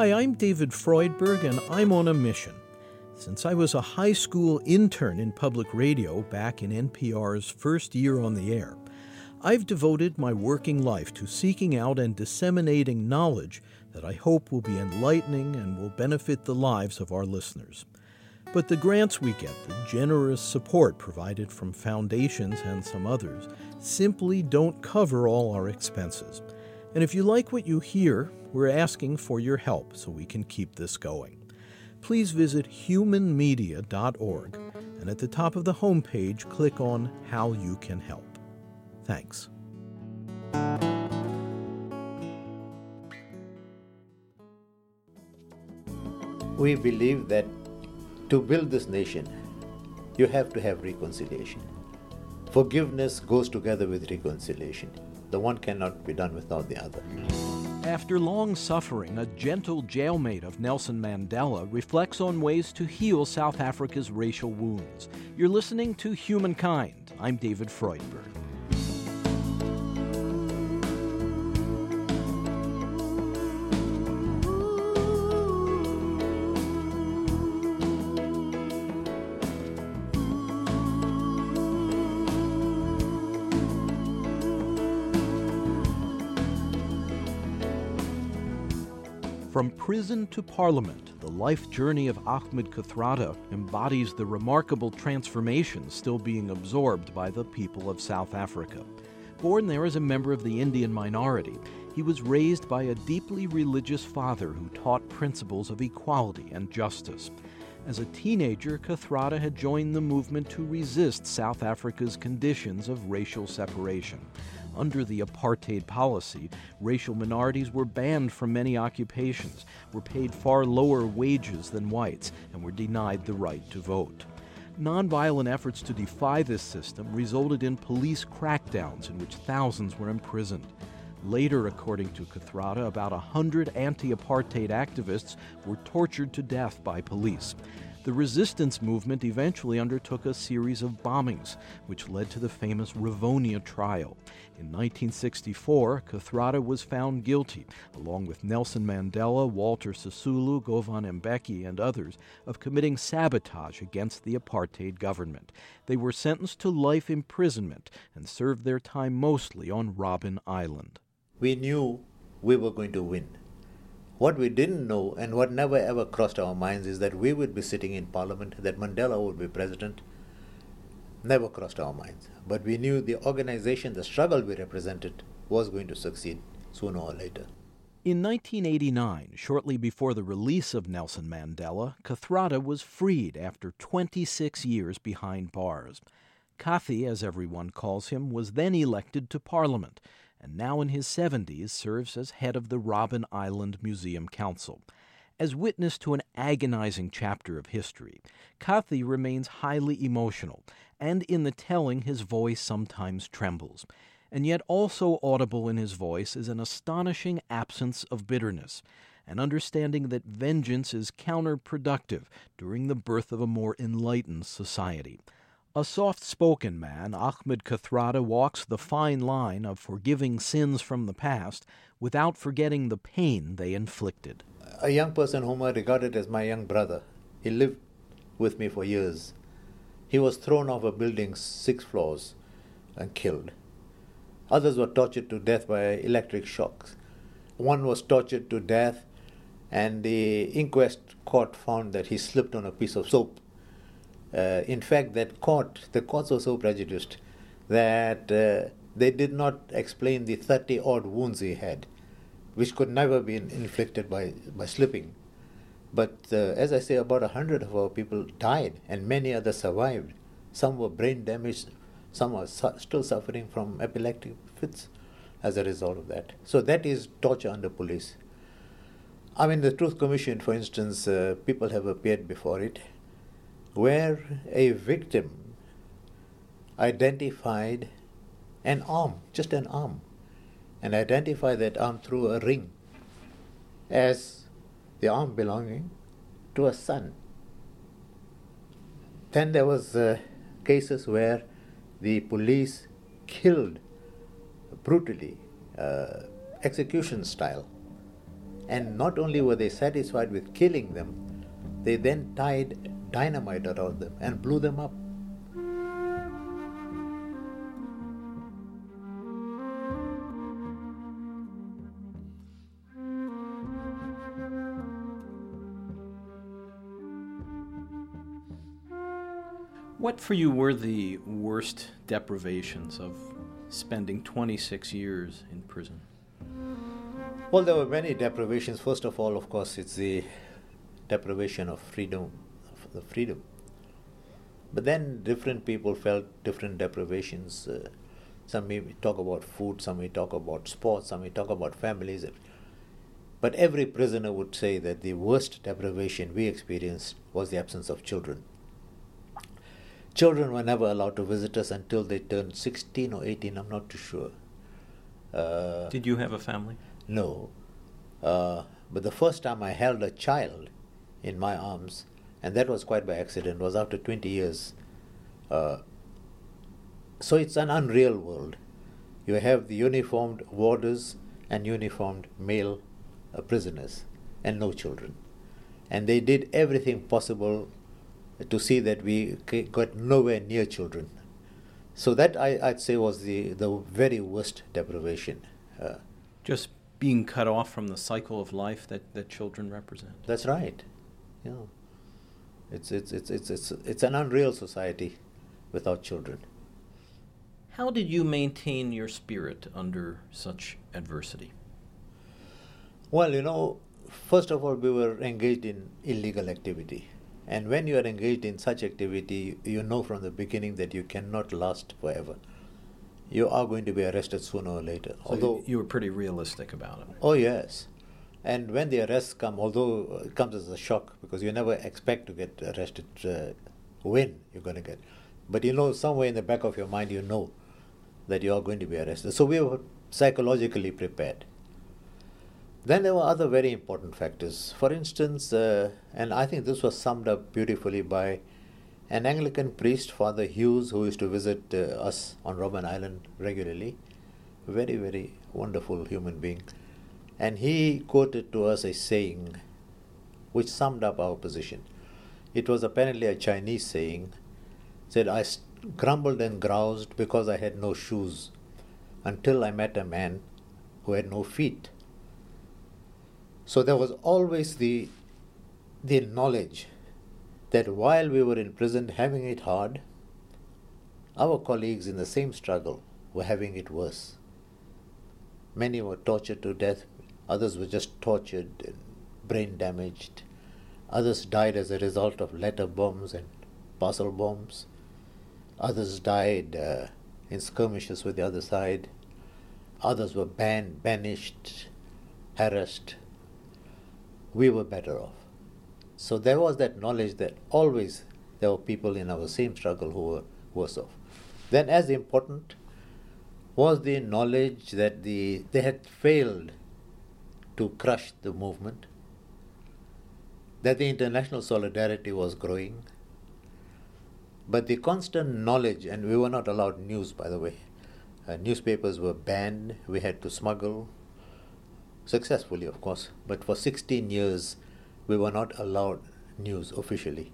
Hi, I'm David Freudberg, and I'm on a mission. Since I was a high school intern in public radio back in NPR's first year on the air, I've devoted my working life to seeking out and disseminating knowledge that I hope will be enlightening and will benefit the lives of our listeners. But the grants we get, the generous support provided from foundations and some others, simply don't cover all our expenses. And if you like what you hear, we're asking for your help so we can keep this going. Please visit humanmedia.org and at the top of the homepage, click on How You Can Help. Thanks. We believe that to build this nation, you have to have reconciliation. Forgiveness goes together with reconciliation. The one cannot be done without the other. After long suffering, a gentle jailmate of Nelson Mandela reflects on ways to heal South Africa's racial wounds. You're listening to Humankind. I'm David Freudberg. Prison to parliament, the life journey of Ahmed Kathrada embodies the remarkable transformation still being absorbed by the people of South Africa. Born there as a member of the Indian minority, he was raised by a deeply religious father who taught principles of equality and justice. As a teenager, Kathrada had joined the movement to resist South Africa's conditions of racial separation. Under the apartheid policy, racial minorities were banned from many occupations, were paid far lower wages than whites, and were denied the right to vote. Nonviolent efforts to defy this system resulted in police crackdowns in which thousands were imprisoned. Later, according to Kathrada, about a hundred anti apartheid activists were tortured to death by police. The resistance movement eventually undertook a series of bombings, which led to the famous Rivonia trial. In 1964, Kathrada was found guilty, along with Nelson Mandela, Walter Sisulu, Govan Mbeki, and others, of committing sabotage against the apartheid government. They were sentenced to life imprisonment and served their time mostly on Robben Island. We knew we were going to win. What we didn't know and what never ever crossed our minds is that we would be sitting in parliament, that Mandela would be president. Never crossed our minds. But we knew the organization, the struggle we represented, was going to succeed sooner or later. In 1989, shortly before the release of Nelson Mandela, Kathrada was freed after 26 years behind bars. Kathy, as everyone calls him, was then elected to Parliament and now in his 70s serves as head of the Robben Island Museum Council. As witness to an agonizing chapter of history, Kathy remains highly emotional, and in the telling his voice sometimes trembles. And yet also audible in his voice is an astonishing absence of bitterness, an understanding that vengeance is counterproductive during the birth of a more enlightened society. A soft spoken man, Ahmed Kathrada walks the fine line of forgiving sins from the past without forgetting the pain they inflicted. A young person whom I regarded as my young brother, he lived with me for years. He was thrown off a building six floors and killed. Others were tortured to death by electric shocks. One was tortured to death, and the inquest court found that he slipped on a piece of soap uh, in fact, that court, the courts were so prejudiced that uh, they did not explain the 30 odd wounds he had, which could never be inflicted by, by slipping. But uh, as I say, about a hundred of our people died, and many others survived. Some were brain damaged, some are su- still suffering from epileptic fits as a result of that. So that is torture under police. I mean, the Truth Commission, for instance, uh, people have appeared before it where a victim identified an arm, just an arm, and identified that arm through a ring as the arm belonging to a son. Then there was uh, cases where the police killed brutally, uh, execution style, And not only were they satisfied with killing them, they then tied dynamite around them and blew them up. What for you were the worst deprivations of spending 26 years in prison? Well, there were many deprivations. First of all, of course, it's the deprivation of freedom, of the freedom. But then different people felt different deprivations. Uh, some may talk about food, some may talk about sports, some may talk about families. But every prisoner would say that the worst deprivation we experienced was the absence of children. Children were never allowed to visit us until they turned 16 or 18, I'm not too sure. Uh, Did you have a family? No. Uh, but the first time I held a child in my arms, and that was quite by accident, was after 20 years. Uh, so it's an unreal world. You have the uniformed warders and uniformed male uh, prisoners, and no children. And they did everything possible to see that we got nowhere near children. So that I, would say was the, the very worst deprivation. Uh, Just being cut off from the cycle of life that, that children represent. That's right. Yeah. It's, it's, it's, it's, it's, it's an unreal society without children. How did you maintain your spirit under such adversity? Well, you know, first of all, we were engaged in illegal activity. And when you are engaged in such activity, you know from the beginning that you cannot last forever. You are going to be arrested sooner or later. So although you were pretty realistic about it. Oh yes, and when the arrests come, although it comes as a shock because you never expect to get arrested, uh, when you're going to get, but you know somewhere in the back of your mind you know that you are going to be arrested. So we were psychologically prepared. Then there were other very important factors. For instance, uh, and I think this was summed up beautifully by an Anglican priest, Father Hughes, who used to visit uh, us on Robben Island regularly. Very, very wonderful human being. And he quoted to us a saying which summed up our position. It was apparently a Chinese saying. said, I grumbled and groused because I had no shoes until I met a man who had no feet. So there was always the, the knowledge that while we were in prison having it hard, our colleagues in the same struggle were having it worse. Many were tortured to death, others were just tortured and brain damaged, others died as a result of letter bombs and parcel bombs, others died uh, in skirmishes with the other side, others were banned, banished, harassed, we were better off. So there was that knowledge that always there were people in our same struggle who were worse off. Then, as important was the knowledge that the, they had failed to crush the movement, that the international solidarity was growing, but the constant knowledge, and we were not allowed news, by the way. Uh, newspapers were banned, we had to smuggle, successfully, of course, but for 16 years we were not allowed news officially.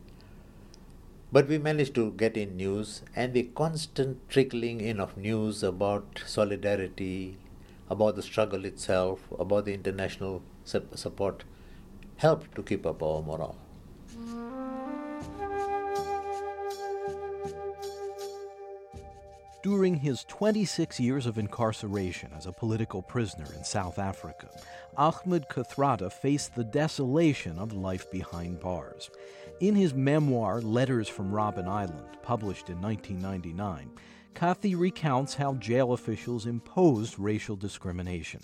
But we managed to get in news, and the constant trickling in of news about solidarity, about the struggle itself, about the international support helped to keep up our morale. During his 26 years of incarceration as a political prisoner in South Africa, Ahmed Kathrada faced the desolation of life behind bars. In his memoir, Letters from Robben Island, published in 1999, Kathy recounts how jail officials imposed racial discrimination.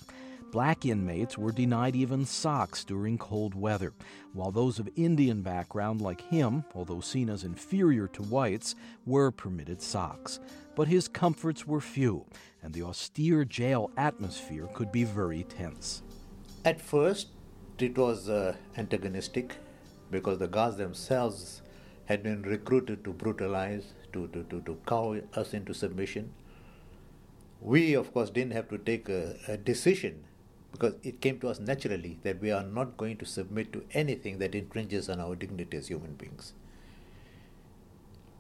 Black inmates were denied even socks during cold weather, while those of Indian background like him, although seen as inferior to whites, were permitted socks but his comforts were few, and the austere jail atmosphere could be very tense. At first, it was uh, antagonistic because the guards themselves had been recruited to brutalize, to, to, to, to cow us into submission. We, of course, didn't have to take a, a decision because it came to us naturally that we are not going to submit to anything that infringes on our dignity as human beings.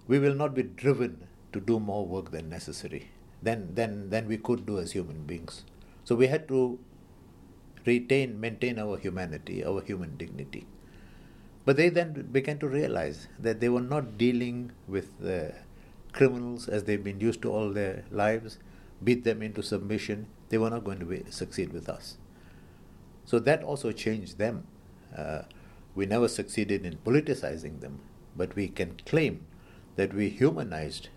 We will not be driven to do more work than necessary, than, than, than we could do as human beings. So we had to retain, maintain our humanity, our human dignity. But they then began to realize that they were not dealing with criminals as they've been used to all their lives, beat them into submission. They were not going to be, succeed with us. So that also changed them. Uh, we never succeeded in politicizing them, but we can claim that we humanized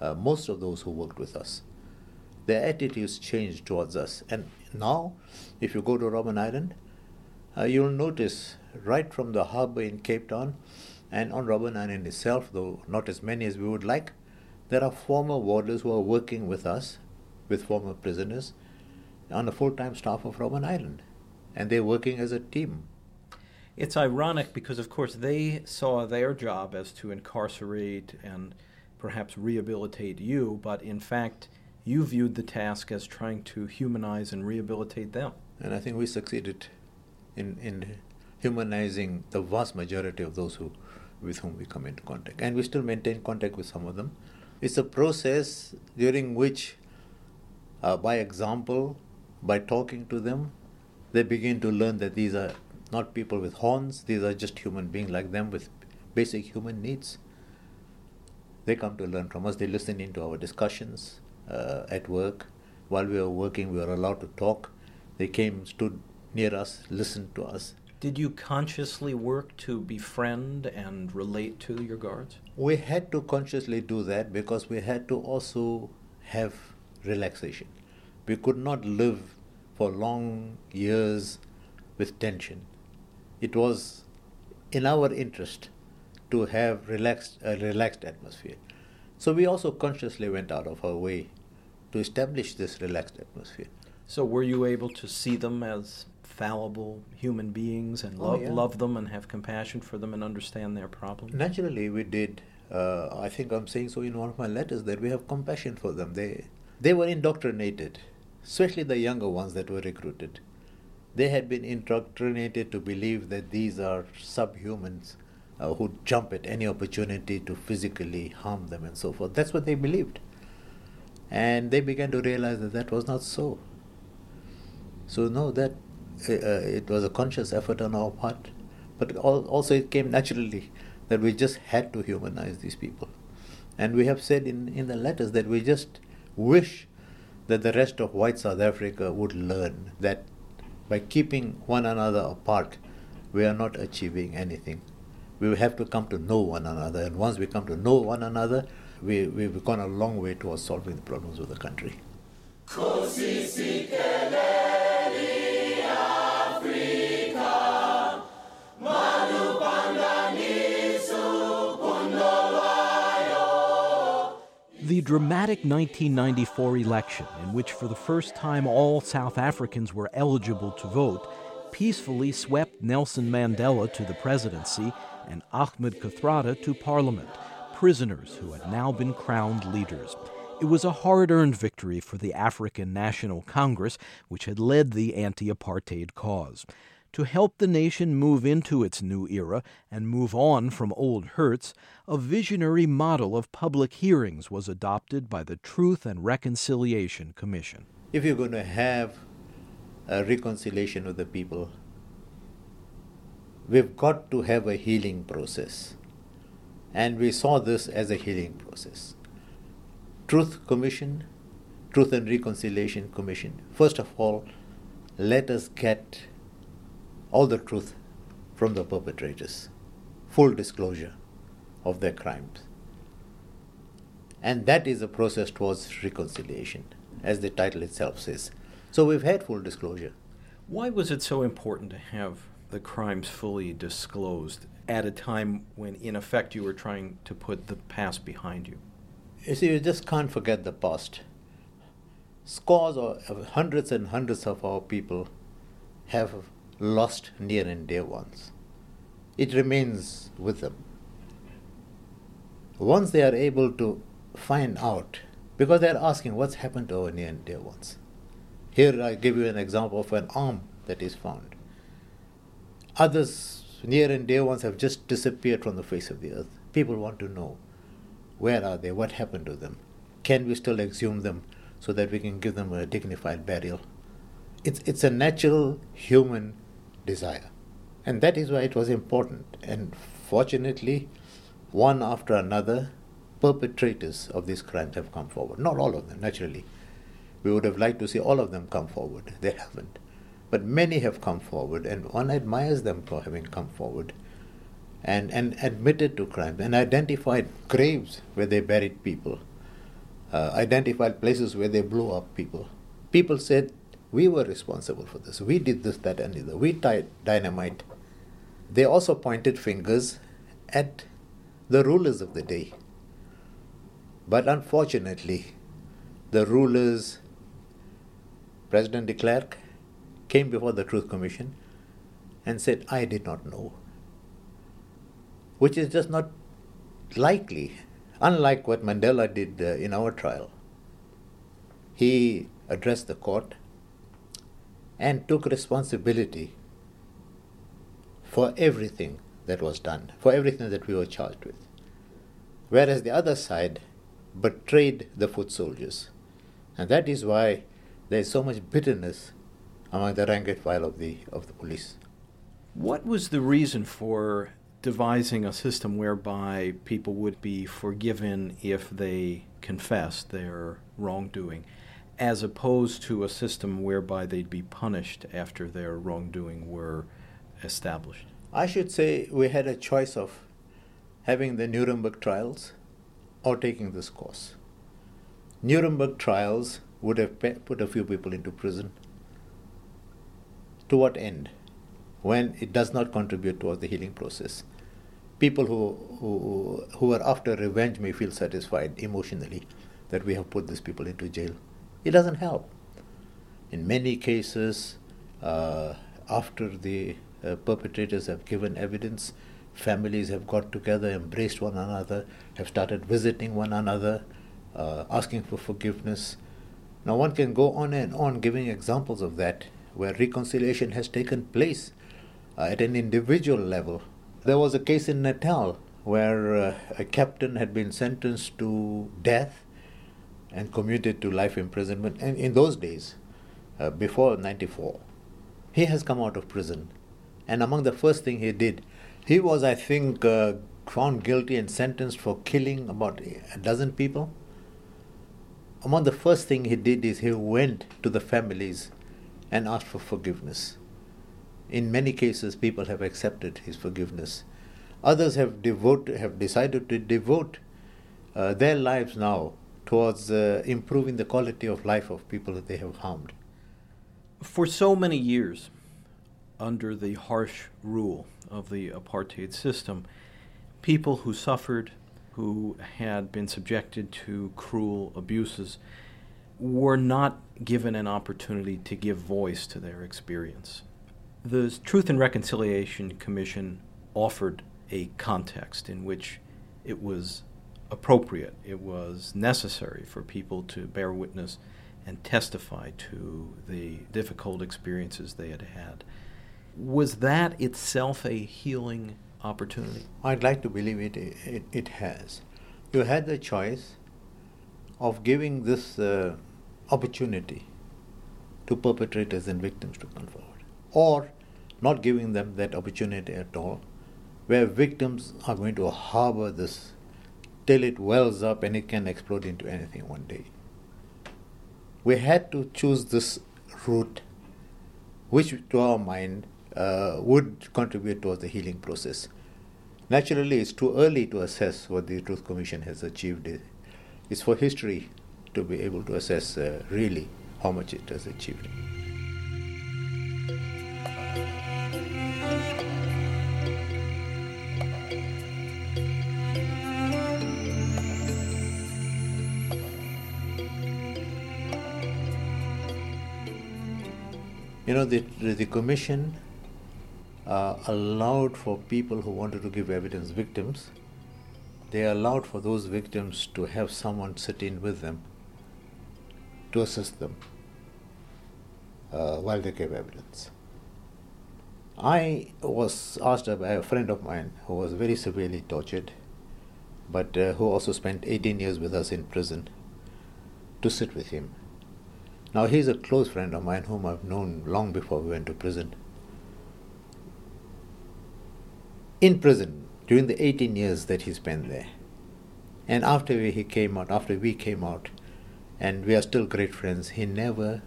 uh, most of those who worked with us. Their attitudes changed towards us. And now, if you go to Robben Island, uh, you'll notice right from the harbor in Cape Town and on Robben Island itself, though not as many as we would like, there are former warders who are working with us, with former prisoners, on the full time staff of Robben Island. And they're working as a team. It's ironic because, of course, they saw their job as to incarcerate and perhaps rehabilitate you, but in fact, you viewed the task as trying to humanize and rehabilitate them. And I think we succeeded in, in humanizing the vast majority of those who, with whom we come into contact. And we still maintain contact with some of them. It's a process during which, uh, by example, by talking to them, they begin to learn that these are not people with horns, these are just human beings like them with basic human needs. They come to learn from us, they listen into our discussions uh, at work. While we were working, we were allowed to talk. They came, stood near us, listened to us. Did you consciously work to befriend and relate to your guards? We had to consciously do that because we had to also have relaxation. We could not live for long years with tension. It was in our interest to have relaxed a relaxed atmosphere. So we also consciously went out of our way to establish this relaxed atmosphere. So were you able to see them as fallible human beings and love, oh, yeah. love them and have compassion for them and understand their problems? Naturally, we did. Uh, I think I'm saying so in one of my letters that we have compassion for them. They they were indoctrinated, especially the younger ones that were recruited. They had been indoctrinated to believe that these are subhumans uh, who jump at any opportunity to physically harm them and so forth. That's what they believed. And they began to realize that that was not so. So, no, that uh, uh it was a conscious effort on our part, but also it came naturally that we just had to humanize these people. And we have said in, in the letters that we just wish that the rest of white South Africa would learn that by keeping one another apart, we are not achieving anything. We have to come to know one another, and once we come to know one another, we, we've gone a long way towards solving the problems of the country. The dramatic 1994 election, in which for the first time all South Africans were eligible to vote, peacefully swept Nelson Mandela to the presidency and Ahmed Kathrada to parliament, prisoners who had now been crowned leaders. It was a hard earned victory for the African National Congress, which had led the anti apartheid cause to help the nation move into its new era and move on from old hurts, a visionary model of public hearings was adopted by the Truth and Reconciliation Commission. If you're going to have a reconciliation with the people, we've got to have a healing process. And we saw this as a healing process. Truth Commission, Truth and Reconciliation Commission. First of all, let us get all the truth from the perpetrators, full disclosure of their crimes. And that is a process towards reconciliation, as the title itself says. So we've had full disclosure. Why was it so important to have the crimes fully disclosed at a time when, in effect, you were trying to put the past behind you? You see, you just can't forget the past. Scores or hundreds and hundreds of our people have lost near and dear ones. It remains with them. Once they are able to find out, because they are asking what's happened to our near and dear ones, Here I give you an example of an arm that is found. Others, near and dear ones, have just disappeared from the face of the earth. People want to know where are they, what happened to them. Can we still exhume them so that we can give them a dignified burial? It's, it's a natural human desire. And that is why it was important. And fortunately, one after another, perpetrators of these crimes have come forward. Not all of them, naturally. We would have liked to see all of them come forward. They haven't. But many have come forward, and one admires them for having come forward and, and admitted to crimes and identified graves where they buried people, uh, identified places where they blew up people. People said, We were responsible for this. We did this, that, and the other. We tied dynamite. They also pointed fingers at the rulers of the day. But unfortunately, the rulers, President de Klerk, came before the Truth Commission and said, I did not know. Which is just not likely, unlike what Mandela did uh, in our trial. He addressed the court and took responsibility for everything that was done, for everything that we were charged with. Whereas the other side betrayed the foot soldiers. And that is why there is so much bitterness among the rank and file of the, of the police. What was the reason for devising a system whereby people would be forgiven if they confessed their wrongdoing, as opposed to a system whereby they'd be punished after their wrongdoing were established? I should say we had a choice of having the Nuremberg trials or taking this course. Nuremberg trials would have put a few people into prison. To what end? When it does not contribute towards the healing process. People who, who, who are after revenge may feel satisfied emotionally that we have put these people into jail. It doesn't help. In many cases, uh, after the uh, perpetrators have given evidence, families have got together, embraced one another, have started visiting one another, uh, asking for forgiveness. Now, one can go on and on giving examples of that where reconciliation has taken place uh, at an individual level. There was a case in Natal where uh, a captain had been sentenced to death and commuted to life imprisonment. And in those days, uh, before 94, he has come out of prison. And among the first thing he did he was, I think, uh, found guilty and sentenced for killing about a dozen people. Among the first thing he did is he went to the families and asked for forgiveness. In many cases, people have accepted his forgiveness. Others have devote, have decided to devote uh, their lives now towards uh, improving the quality of life of people that they have harmed. For so many years, under the harsh rule of the apartheid system, people who suffered, who had been subjected to cruel abuses, were not given an opportunity to give voice to their experience. The Truth and Reconciliation Commission offered a context in which it was appropriate, it was necessary for people to bear witness and testify to the difficult experiences they had had. Was that itself a healing opportunity? I'd like to believe it, it, it has. You had the choice of giving this uh, opportunity to perpetrators and victims to come forward, or not giving them that opportunity at all, where victims are going to harbor this till it wells up and it can explode into anything one day. We had to choose this route, which to our mind uh, would contribute towards the healing process. Naturally, it's too early to assess what the Truth Commission has achieved. It's for history to be able to assess uh, really how much it has achieved. You know, the, the commission uh, allowed for people who wanted to give evidence victims they allowed for those victims to have someone sit in with them to assist them uh, while they gave evidence. I was asked by a friend of mine who was very severely tortured, but uh, who also spent 18 years with us in prison, to sit with him. Now, he's a close friend of mine whom I've known long before we went to prison. In prison, during the 18 years that he spent there, and after we, he came out, after we came out, and we are still great friends, he never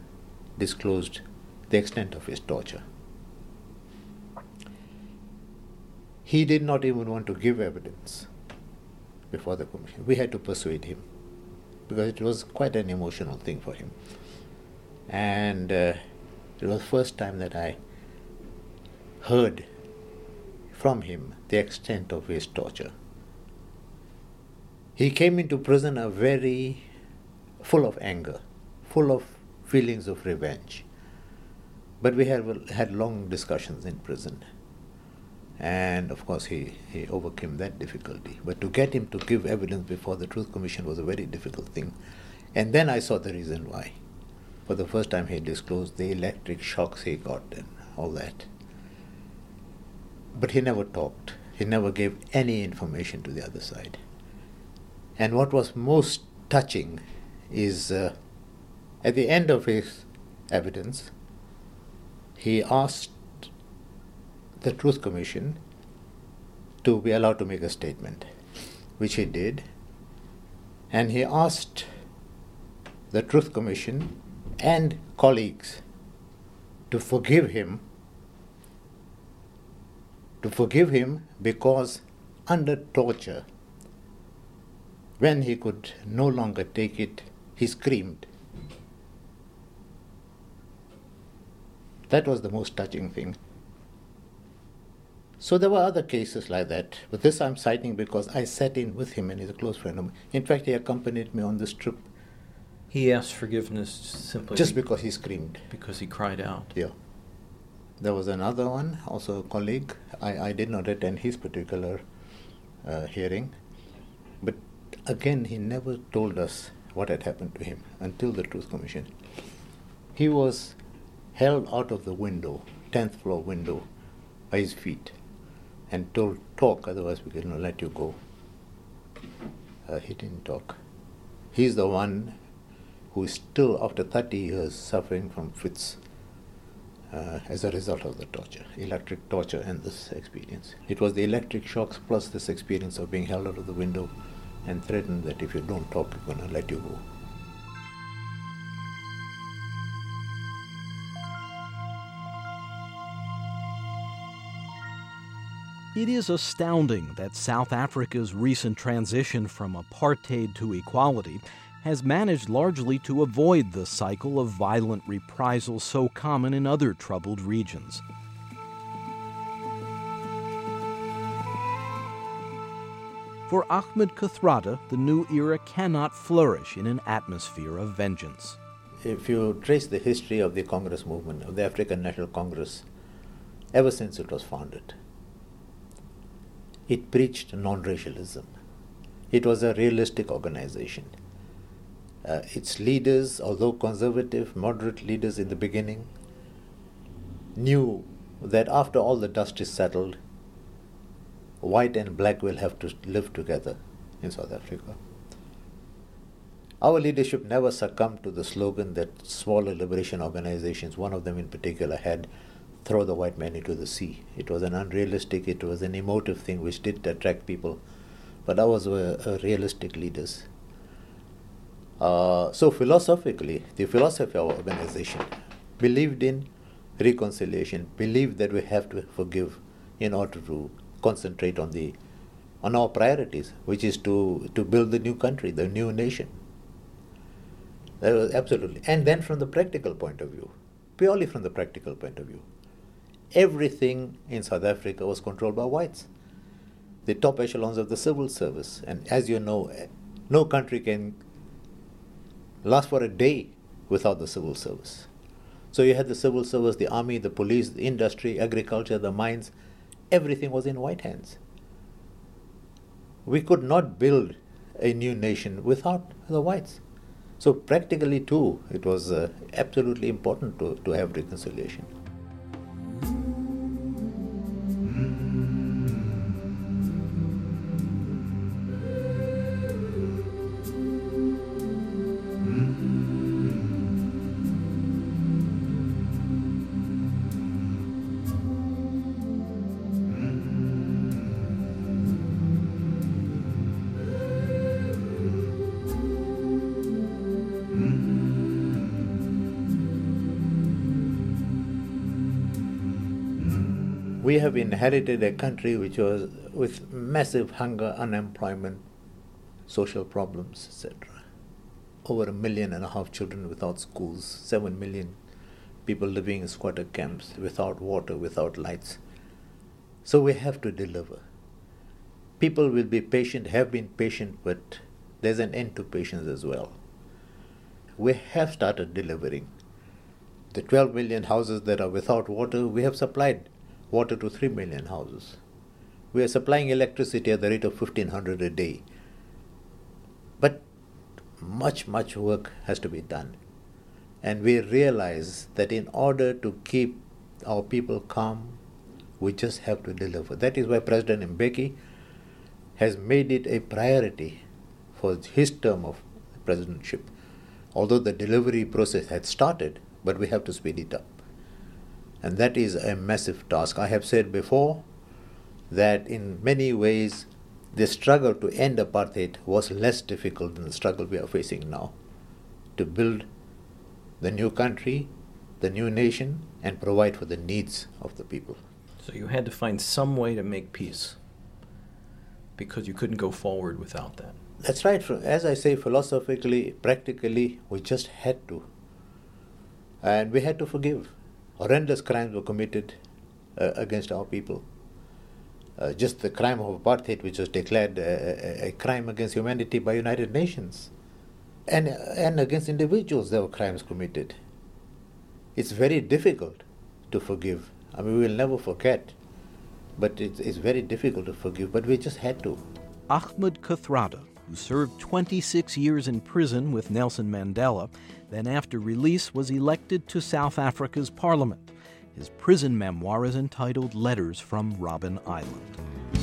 disclosed the extent of his torture. He did not even want to give evidence before the commission. We had to persuade him because it was quite an emotional thing for him. And uh, it was the first time that I heard from him the extent of his torture. He came into prison a very full of anger, full of feelings of revenge. But we had, had long discussions in prison and of course he, he overcame that difficulty. But to get him to give evidence before the Truth Commission was a very difficult thing. And then I saw the reason why. For the first time he disclosed the electric shocks he got and all that. But he never talked. He never gave any information to the other side. And what was most touching is uh, at the end of his evidence, he asked the Truth Commission to be allowed to make a statement, which he did. And he asked the Truth Commission and colleagues to forgive him, to forgive him because under torture, when he could no longer take it, he screamed. That was the most touching thing. So there were other cases like that, but this I'm citing because I sat in with him and he's a close friend of mine. In fact, he accompanied me on this trip. He asked forgiveness simply just because he screamed. Because he cried out. Yeah. There was another one, also a colleague. I, I did not attend his particular uh, hearing, but again, he never told us what had happened to him until the Truth Commission. He was held out of the window, 10th floor window, by his feet and told, talk, otherwise we cannot let you go. Uh, he didn't talk. He's the one who is still, after 30 years, suffering from fits uh, as a result of the torture, electric torture, and this experience. It was the electric shocks plus this experience of being held out of the window and threatened that if you don't talk, we're going to let you go. It is astounding that South Africa's recent transition from apartheid to equality has managed largely to avoid the cycle of violent reprisals so common in other troubled regions. For Ahmed Kathrada, the new era cannot flourish in an atmosphere of vengeance. If you trace the history of the Congress movement, of the African National Congress, ever since it was founded, it preached non racialism. It was a realistic organization. Uh, its leaders, although conservative, moderate leaders in the beginning, knew that after all the dust is settled, white and black will have to live together in South Africa. Our leadership never succumbed to the slogan that smaller liberation organizations, one of them in particular, had throw the white man into the sea. It was an unrealistic, it was an emotive thing which did attract people, but ours were uh, realistic leaders. Uh, so philosophically, the philosophy of our organization believed in reconciliation, believed that we have to forgive in order to concentrate on the on our priorities, which is to, to build the new country, the new nation. That was absolutely. And then from the practical point of view, purely from the practical point of view, everything in South Africa was controlled by whites. The top echelons of the civil service. And as you know, no country can last for a day without the civil service. So you had the civil service, the army, the police, the industry, agriculture, the mines, everything was in white hands. We could not build a new nation without the whites. So, practically, too, it was uh, absolutely important to, to have reconciliation. Have inherited a country which was with massive hunger, unemployment, social problems, etc. Over a million and a half children without schools, seven million people living in squatter camps, without water, without lights. So we have to deliver. People will be patient, have been patient, but there's an end to patience as well. We have started delivering. The 12 million houses that are without water, we have supplied water to 3 million houses. We are supplying electricity at the rate of 1500 a day. But much, much work has to be done. And we realize that in order to keep our people calm, we just have to deliver. That is why President Mbeki has made it a priority for his term of presidentship. Although the delivery process had started, but we have to speed it up. And that is a massive task. I have said before that in many ways the struggle to end apartheid was less difficult than the struggle we are facing now to build the new country, the new nation, and provide for the needs of the people. So you had to find some way to make peace because you couldn't go forward without that. That's right. As I say, philosophically, practically, we just had to. And we had to forgive horrendous crimes were committed uh, against our people. Uh, just the crime of apartheid, which was declared a, a, a, crime against humanity by United Nations, and and against individuals, there were crimes committed. It's very difficult to forgive. I mean, we will never forget, but it's, it's very difficult to forgive. But we just had to. Ahmed Kathrada, who served 26 years in prison with Nelson Mandela, then after release was elected to South Africa's parliament. His prison memoir is entitled Letters from Robben Island.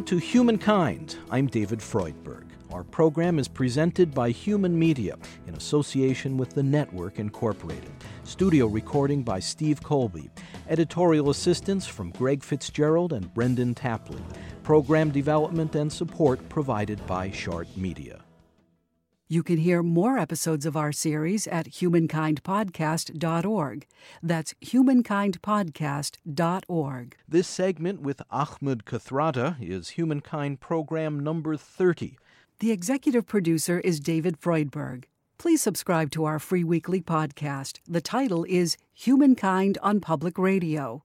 Listening to Humankind. I'm David Freudberg. Our program is presented by Human Media in association with the Network Incorporated. Studio recording by Steve Colby. Editorial assistance from Greg Fitzgerald and Brendan Tapley. Program development and support provided by Shart Media. You can hear more episodes of our series at humankindpodcast.org. That's humankindpodcast.org. This segment with Ahmed Kathrada is Humankind Program number 30. The executive producer is David Freudberg. Please subscribe to our free weekly podcast. The title is Humankind on Public Radio.